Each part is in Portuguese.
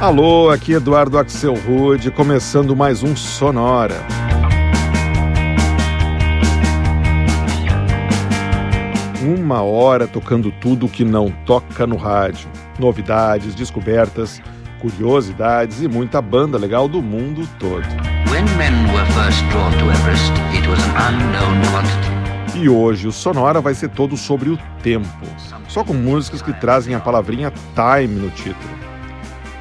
Alô, aqui Eduardo Axel Rude, começando mais um Sonora. Uma hora tocando tudo que não toca no rádio. Novidades, descobertas, curiosidades e muita banda legal do mundo todo. E hoje o Sonora vai ser todo sobre o tempo, só com músicas que trazem a palavrinha time no título.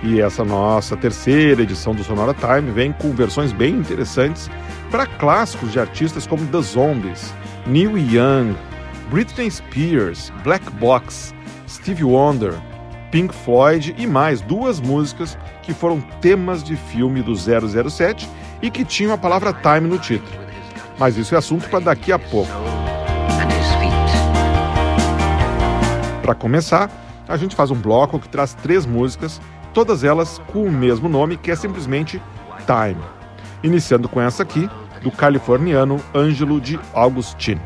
E essa nossa terceira edição do Sonora Time vem com versões bem interessantes para clássicos de artistas como The Zombies, Neil Young, Britney Spears, Black Box, Stevie Wonder, Pink Floyd e mais duas músicas que foram temas de filme do 007 e que tinham a palavra time no título. Mas isso é assunto para daqui a pouco. Para começar, a gente faz um bloco que traz três músicas todas elas com o mesmo nome, que é simplesmente Time. Iniciando com essa aqui, do californiano Ângelo de Augustine.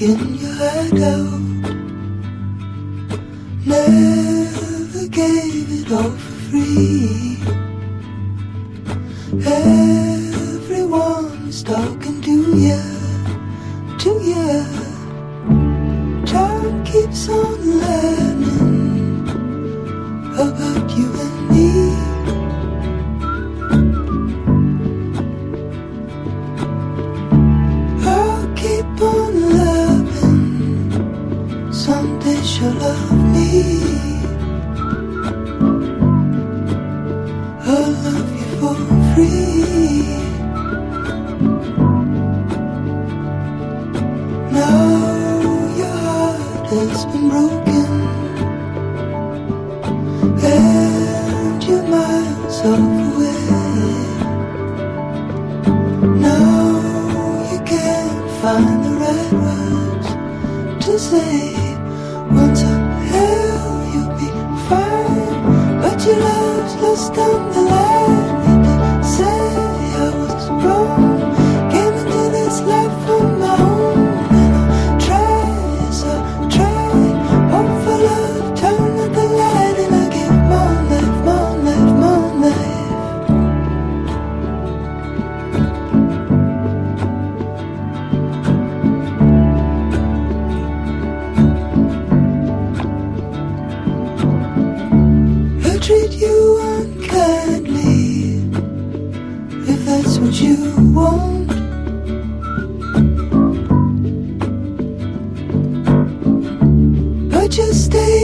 In your head out.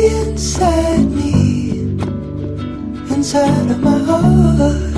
inside me, inside of my heart.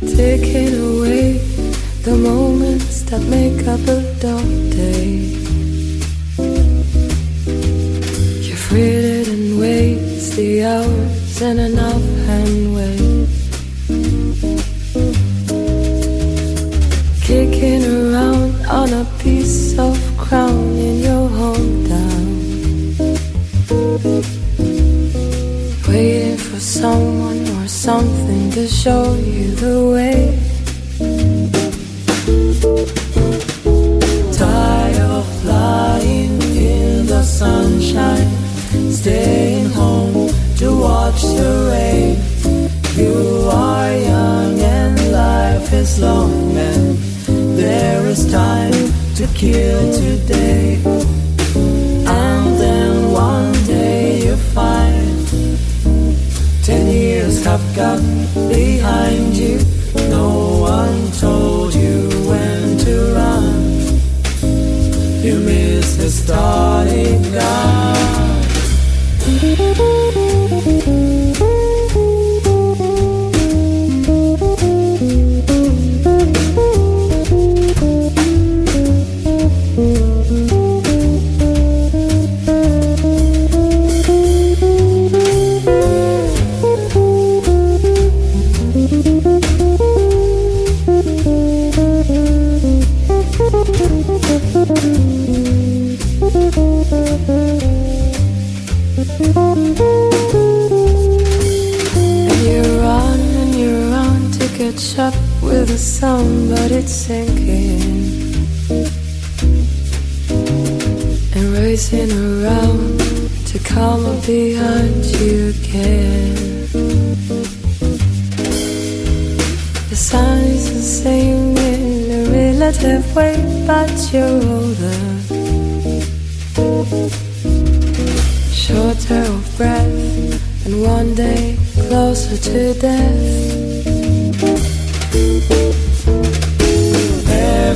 Taking away the moments that make up a dark day. You've waited and waste the hours in an offhand way. Kicking around on a piece of crown in your hometown. Waiting for someone or something to show behind it's sinking. And racing around to come up behind you again. The sun is the same in a relative way, but you're older. Shorter of breath, and one day closer to death.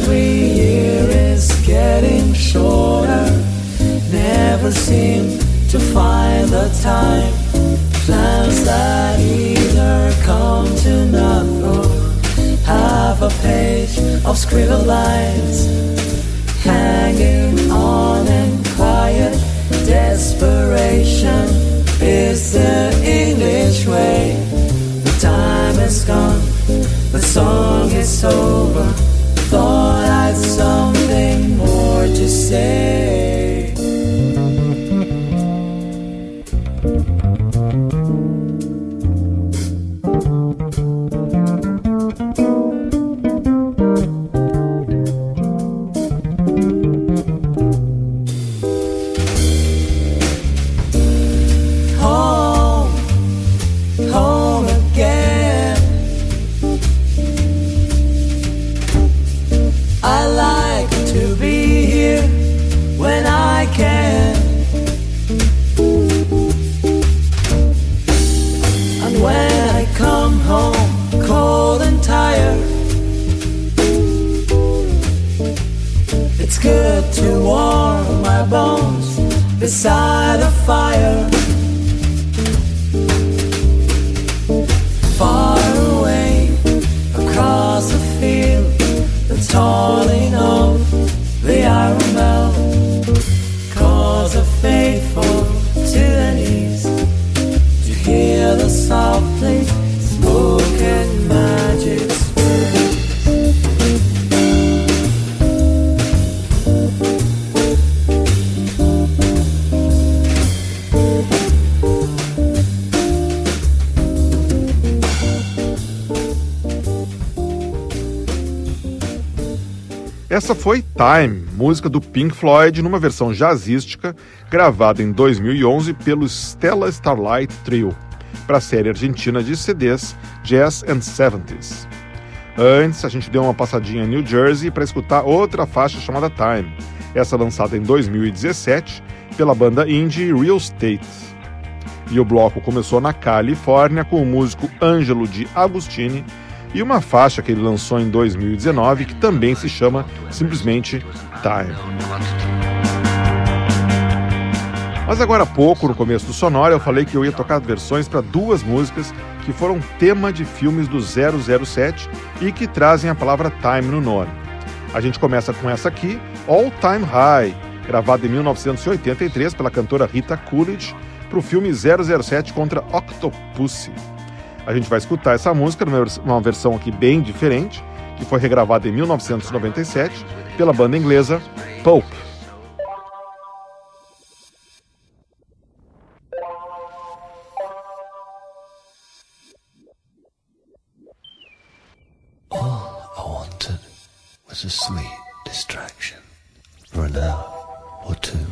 Every year is getting shorter. Never seem to find the time. Plans that either come to nothing half a page of scribbled lines hanging on in quiet desperation is the English way. The time is gone, the song is over. Say. Time, música do Pink Floyd numa versão jazzística gravada em 2011 pelo Stella Starlight Trio para a série argentina de CDs Jazz and 70s. Antes, a gente deu uma passadinha em New Jersey para escutar outra faixa chamada Time, essa lançada em 2017 pela banda indie Real Estate. E o bloco começou na Califórnia com o músico Angelo de Agostini e uma faixa que ele lançou em 2019 que também se chama simplesmente Time. Mas agora há pouco, no começo do sonoro, eu falei que eu ia tocar versões para duas músicas que foram tema de filmes do 007 e que trazem a palavra time no nome. A gente começa com essa aqui, All Time High, gravada em 1983 pela cantora Rita Coolidge para o filme 007 contra Octopussy. A gente vai escutar essa música numa versão aqui bem diferente, que foi regravada em 1997 pela banda inglesa Pope. was a distraction for an hour or two.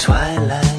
Twilight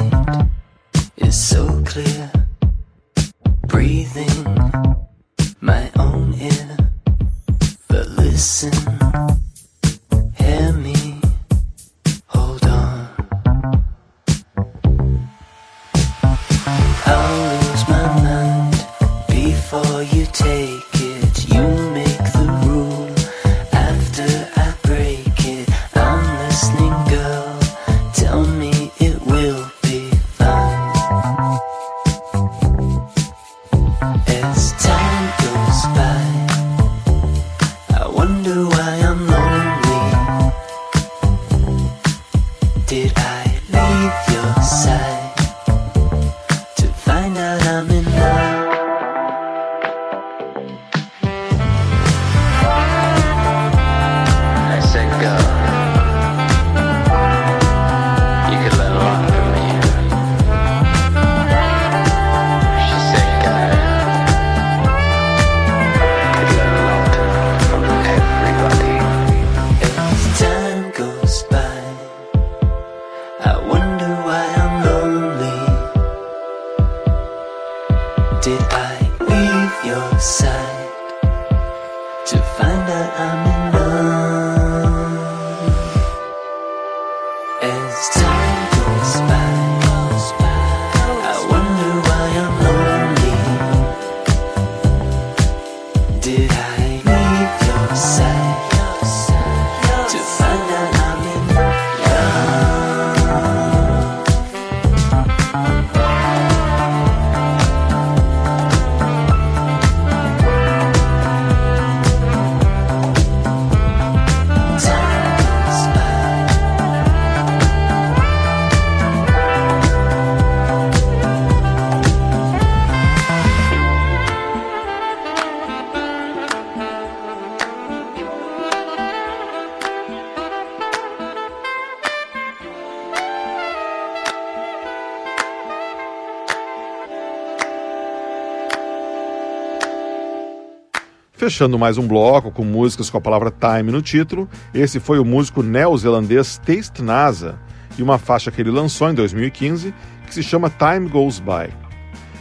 Fechando mais um bloco com músicas com a palavra time no título, esse foi o músico neozelandês Taste Nasa e uma faixa que ele lançou em 2015 que se chama Time Goes By.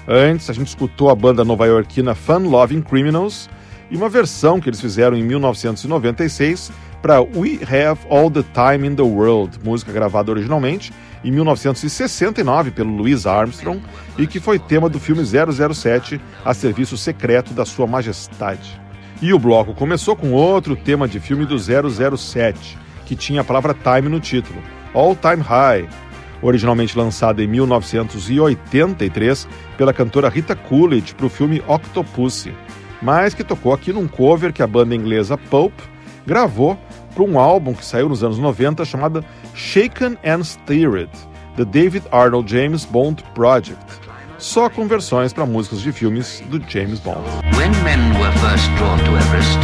Antes, a gente escutou a banda nova-iorquina Fun Loving Criminals e uma versão que eles fizeram em 1996 para We Have All the Time in the World, música gravada originalmente em 1969 pelo Louis Armstrong e que foi tema do filme 007 a serviço secreto da Sua Majestade. E o bloco começou com outro tema de filme do 007, que tinha a palavra time no título, All Time High, originalmente lançada em 1983 pela cantora Rita Coolidge para o filme Octopussy, mas que tocou aqui num cover que a banda inglesa Pulp gravou para um álbum que saiu nos anos 90 chamado Shaken and Stirred, The David Arnold James Bond Project, só com versões para músicas de filmes do James Bond. Everest.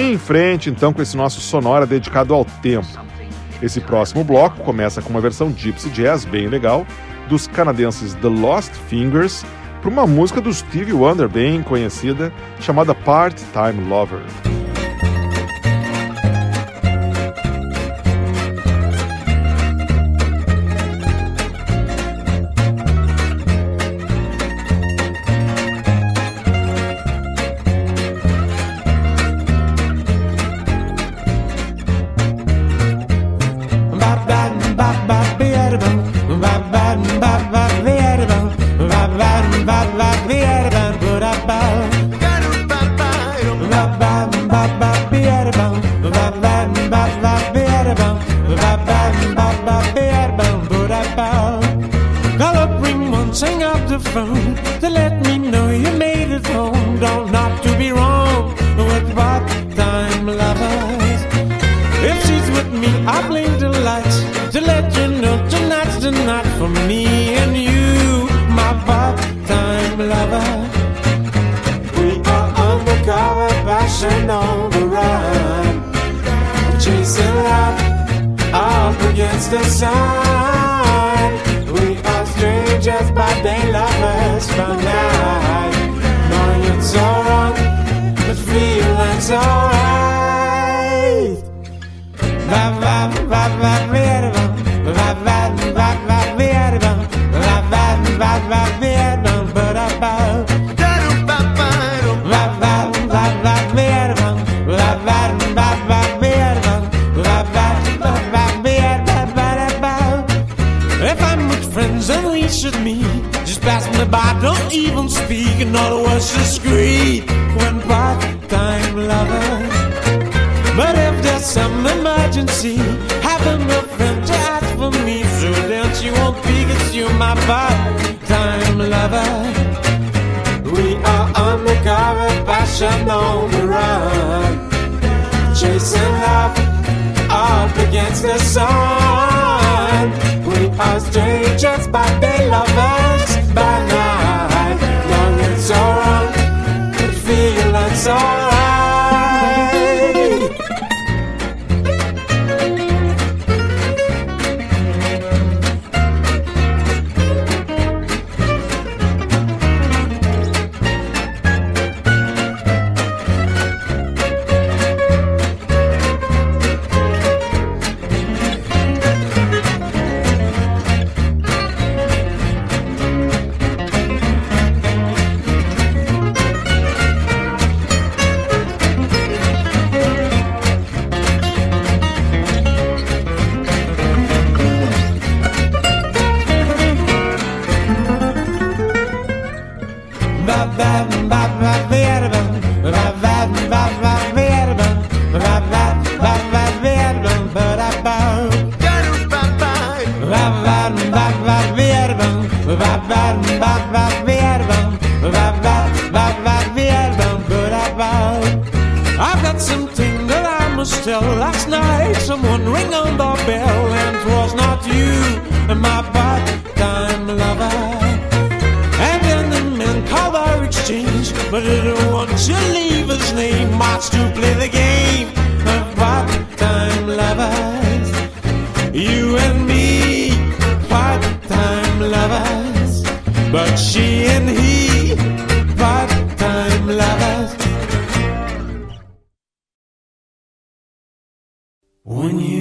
Em frente, então, com esse nosso sonora dedicado ao tempo. Esse próximo bloco começa com uma versão gypsy jazz bem legal dos canadenses The Lost Fingers para uma música do Stevie Wonder bem conhecida chamada Part-Time Lover. telephone to let me know you made it home. Don't not to be wrong with part-time lovers. If she's with me, I blink the lights to let you know tonight's the night for me and you, my part-time lover. We are undercover, passion on the run, chasing love up against the sun. Pass don't even speak. In other words, discreet when part-time lover. But if there's some emergency, having a friend to ask for me, so then she won't be, it's you, my part-time lover. We are on the undercover, passion on the run, chasing love up against the sun. We are strangers, but they love us by. But she and he, part time lovers. When you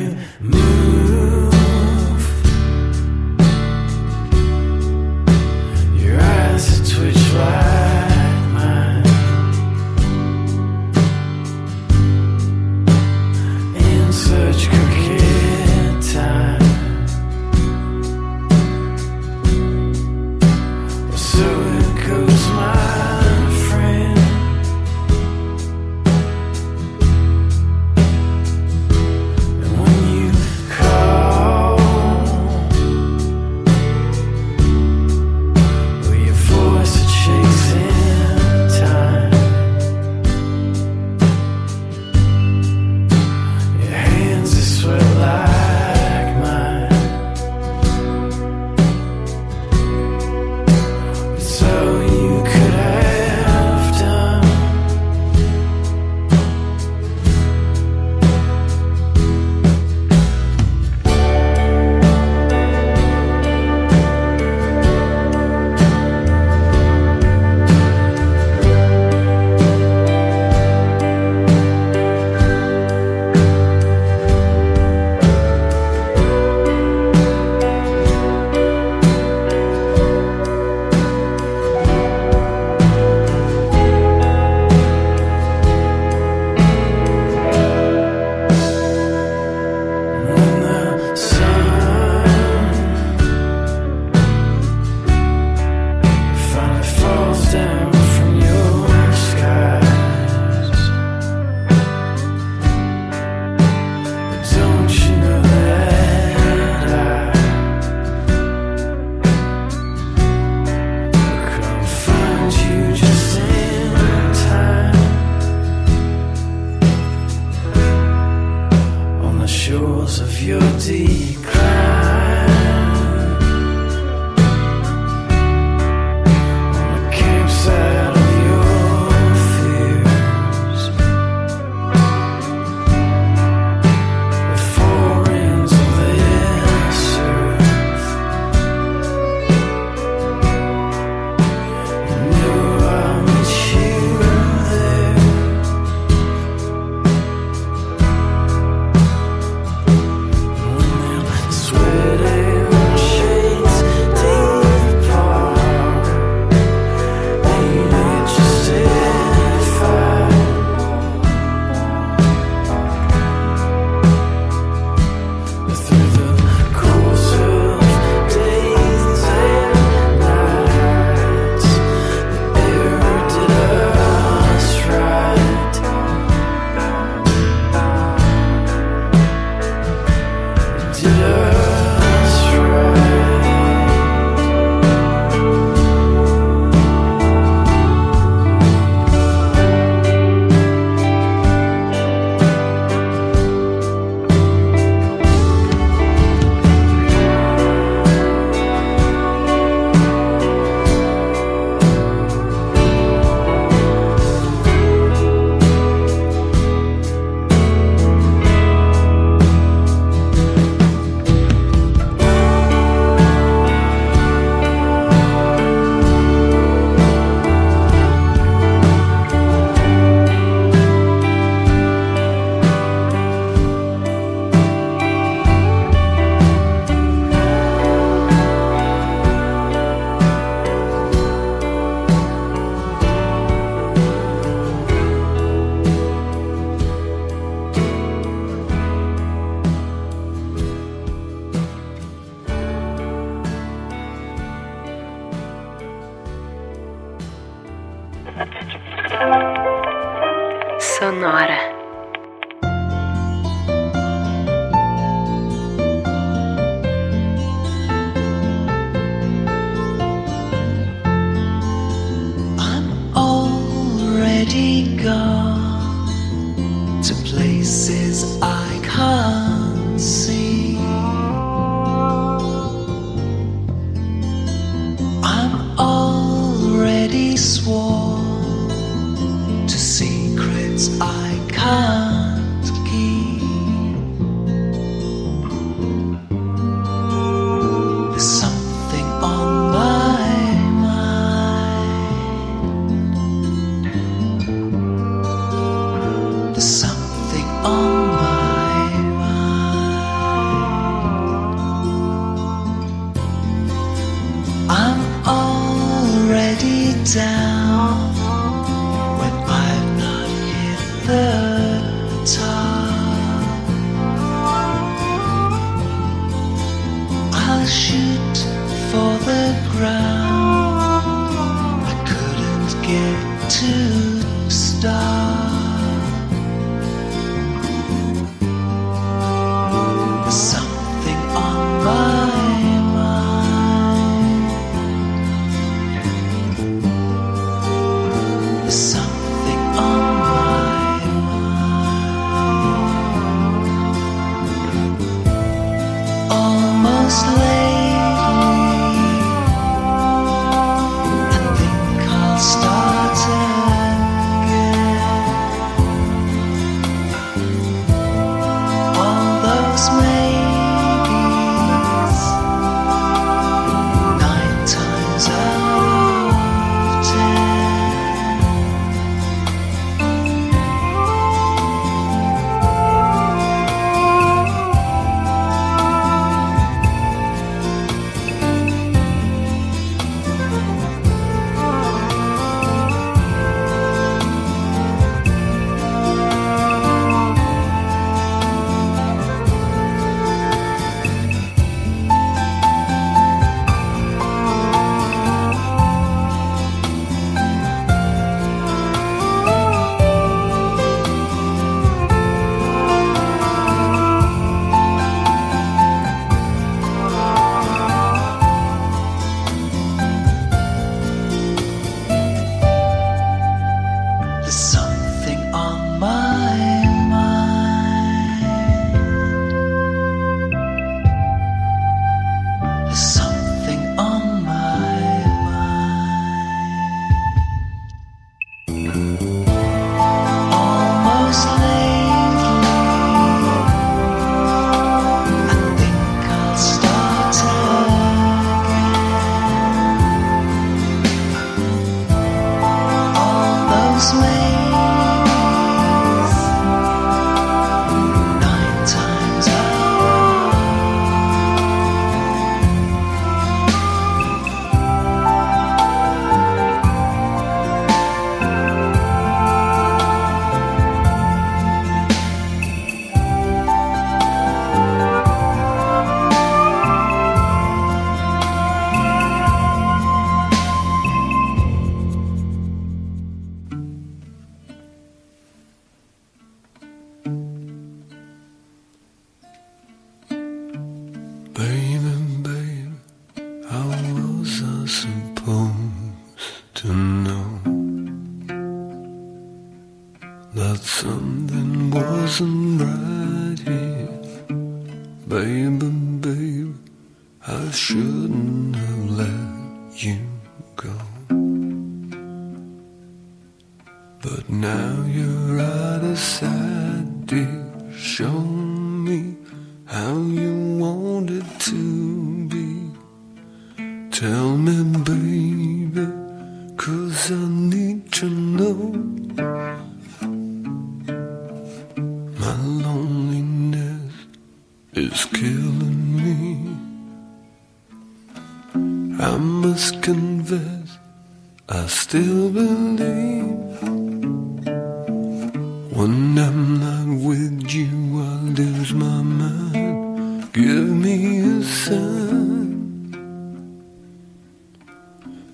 Give me a sign.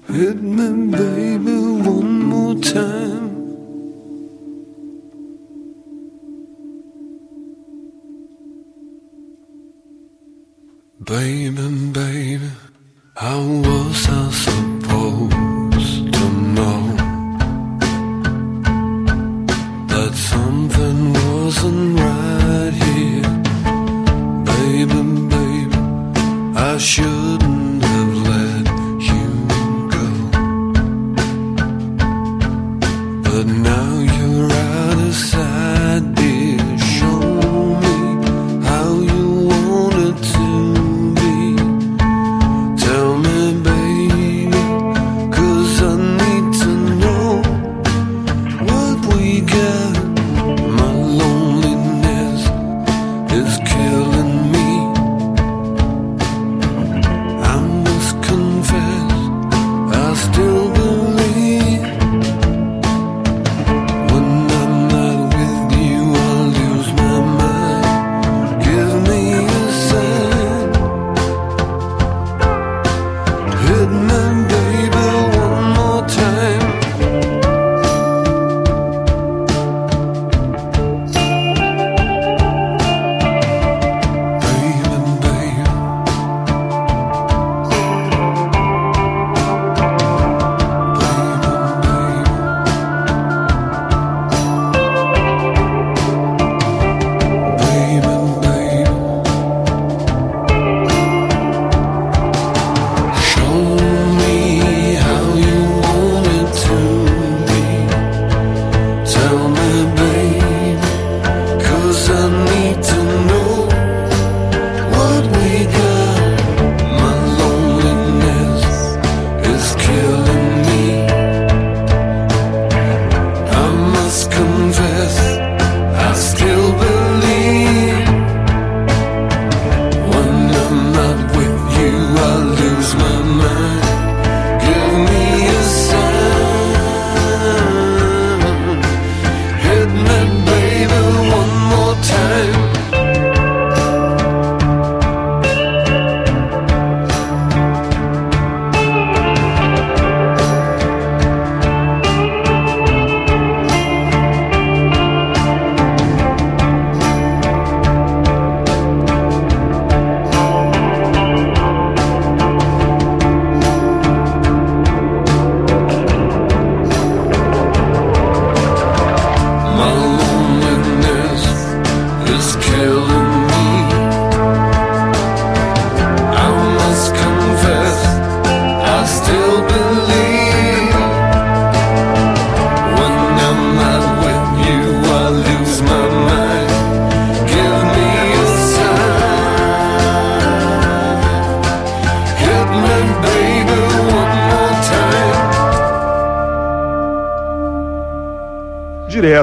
Hit me, baby, one more time.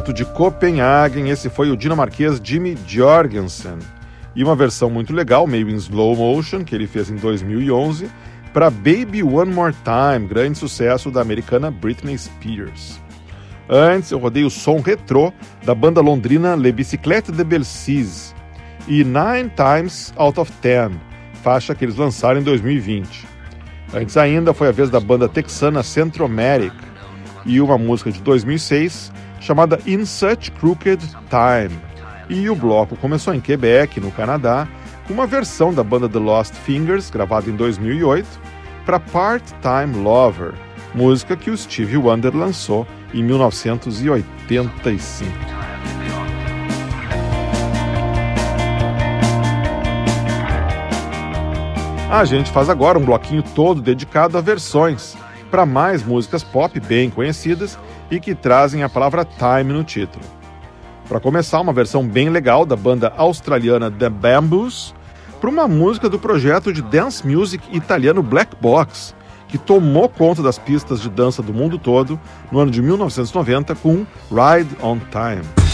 Direto de Copenhagen, esse foi o dinamarquês Jimmy Jorgensen. E uma versão muito legal, meio em slow motion, que ele fez em 2011, para Baby One More Time, grande sucesso da americana Britney Spears. Antes, eu rodei o som retrô da banda londrina Le Bicyclette de Belsize e Nine Times Out of Ten, faixa que eles lançaram em 2020. Antes ainda foi a vez da banda texana Centromatic e uma música de 2006 chamada In Such Crooked Time. E o bloco começou em Quebec, no Canadá, com uma versão da banda The Lost Fingers, gravada em 2008, para Part-Time Lover, música que o Stevie Wonder lançou em 1985. A gente faz agora um bloquinho todo dedicado a versões para mais músicas pop bem conhecidas e que trazem a palavra time no título. Para começar, uma versão bem legal da banda australiana The Bamboos para uma música do projeto de dance music italiano Black Box, que tomou conta das pistas de dança do mundo todo no ano de 1990 com Ride on Time.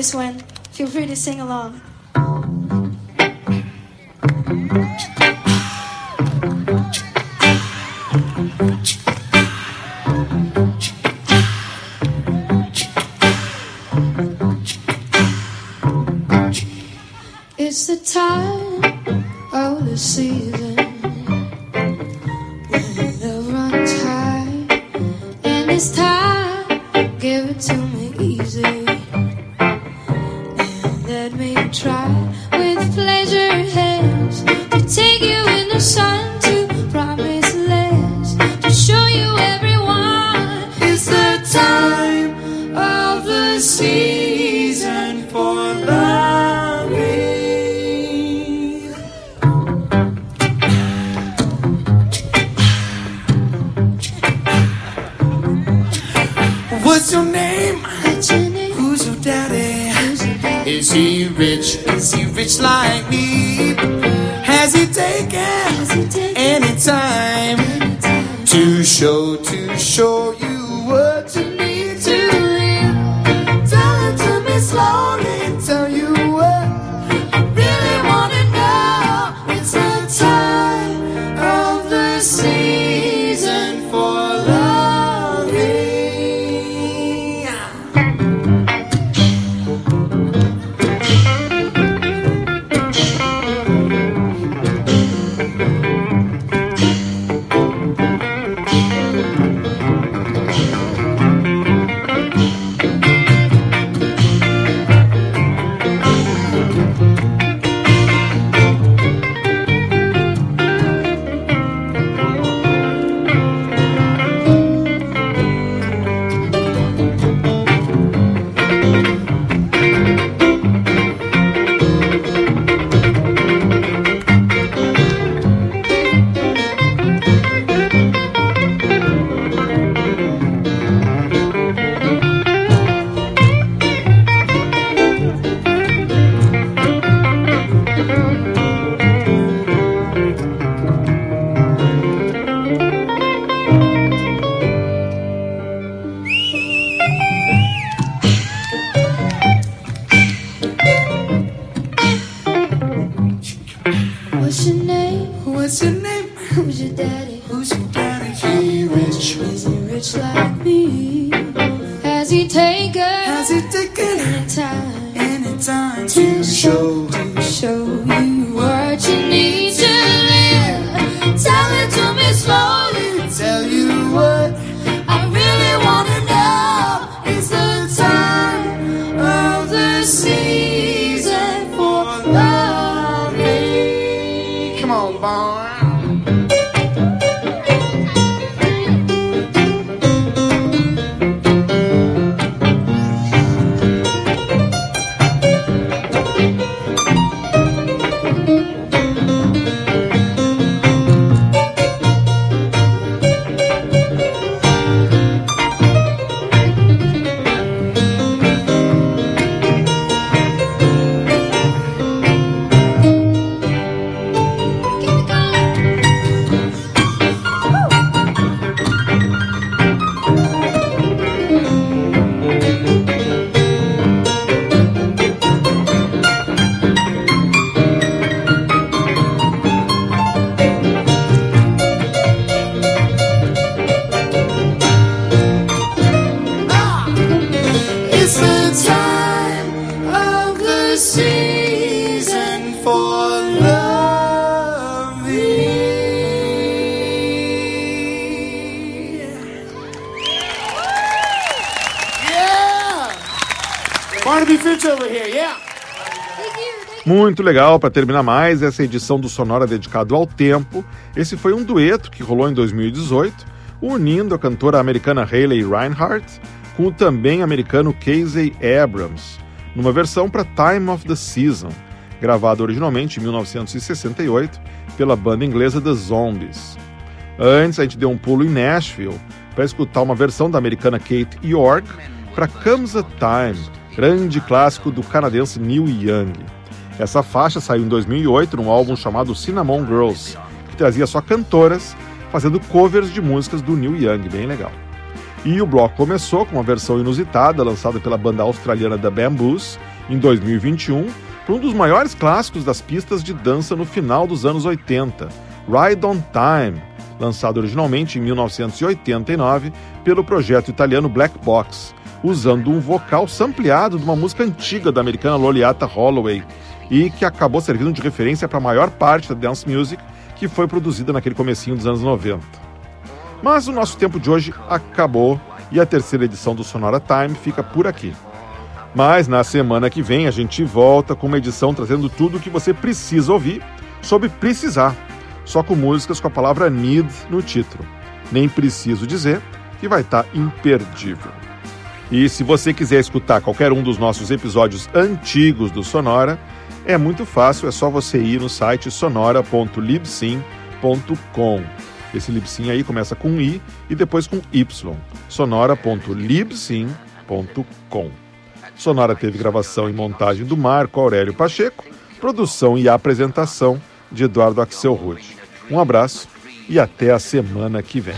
This one. Feel free to sing along. Show to show What's your name? What's your name? Who's your daddy? Who's your daddy? He rich. Is he rich like me? Muito legal para terminar mais essa edição do Sonora dedicado ao tempo. Esse foi um dueto que rolou em 2018, unindo a cantora americana Hayley Reinhardt com o também americano Casey Abrams, numa versão para Time of the Season, gravada originalmente em 1968 pela banda inglesa The Zombies. Antes, a gente deu um pulo em Nashville para escutar uma versão da americana Kate York para Comes a Time, grande clássico do canadense Neil Young. Essa faixa saiu em 2008 num álbum chamado Cinnamon Girls, que trazia só cantoras fazendo covers de músicas do Neil Young, bem legal. E o bloco começou com uma versão inusitada lançada pela banda australiana The Bamboos em 2021 para um dos maiores clássicos das pistas de dança no final dos anos 80, Ride on Time, lançado originalmente em 1989 pelo projeto italiano Black Box, usando um vocal sampleado de uma música antiga da americana Loliata Holloway e que acabou servindo de referência para a maior parte da dance music que foi produzida naquele comecinho dos anos 90. Mas o nosso tempo de hoje acabou e a terceira edição do Sonora Time fica por aqui. Mas na semana que vem a gente volta com uma edição trazendo tudo o que você precisa ouvir sobre precisar, só com músicas com a palavra need no título. Nem preciso dizer que vai estar tá imperdível. E se você quiser escutar qualquer um dos nossos episódios antigos do Sonora, é muito fácil, é só você ir no site sonora.libsim.com. Esse libsim aí começa com I e depois com Y. sonora.libsim.com. Sonora teve gravação e montagem do Marco Aurélio Pacheco, produção e apresentação de Eduardo Axel Rude. Um abraço e até a semana que vem.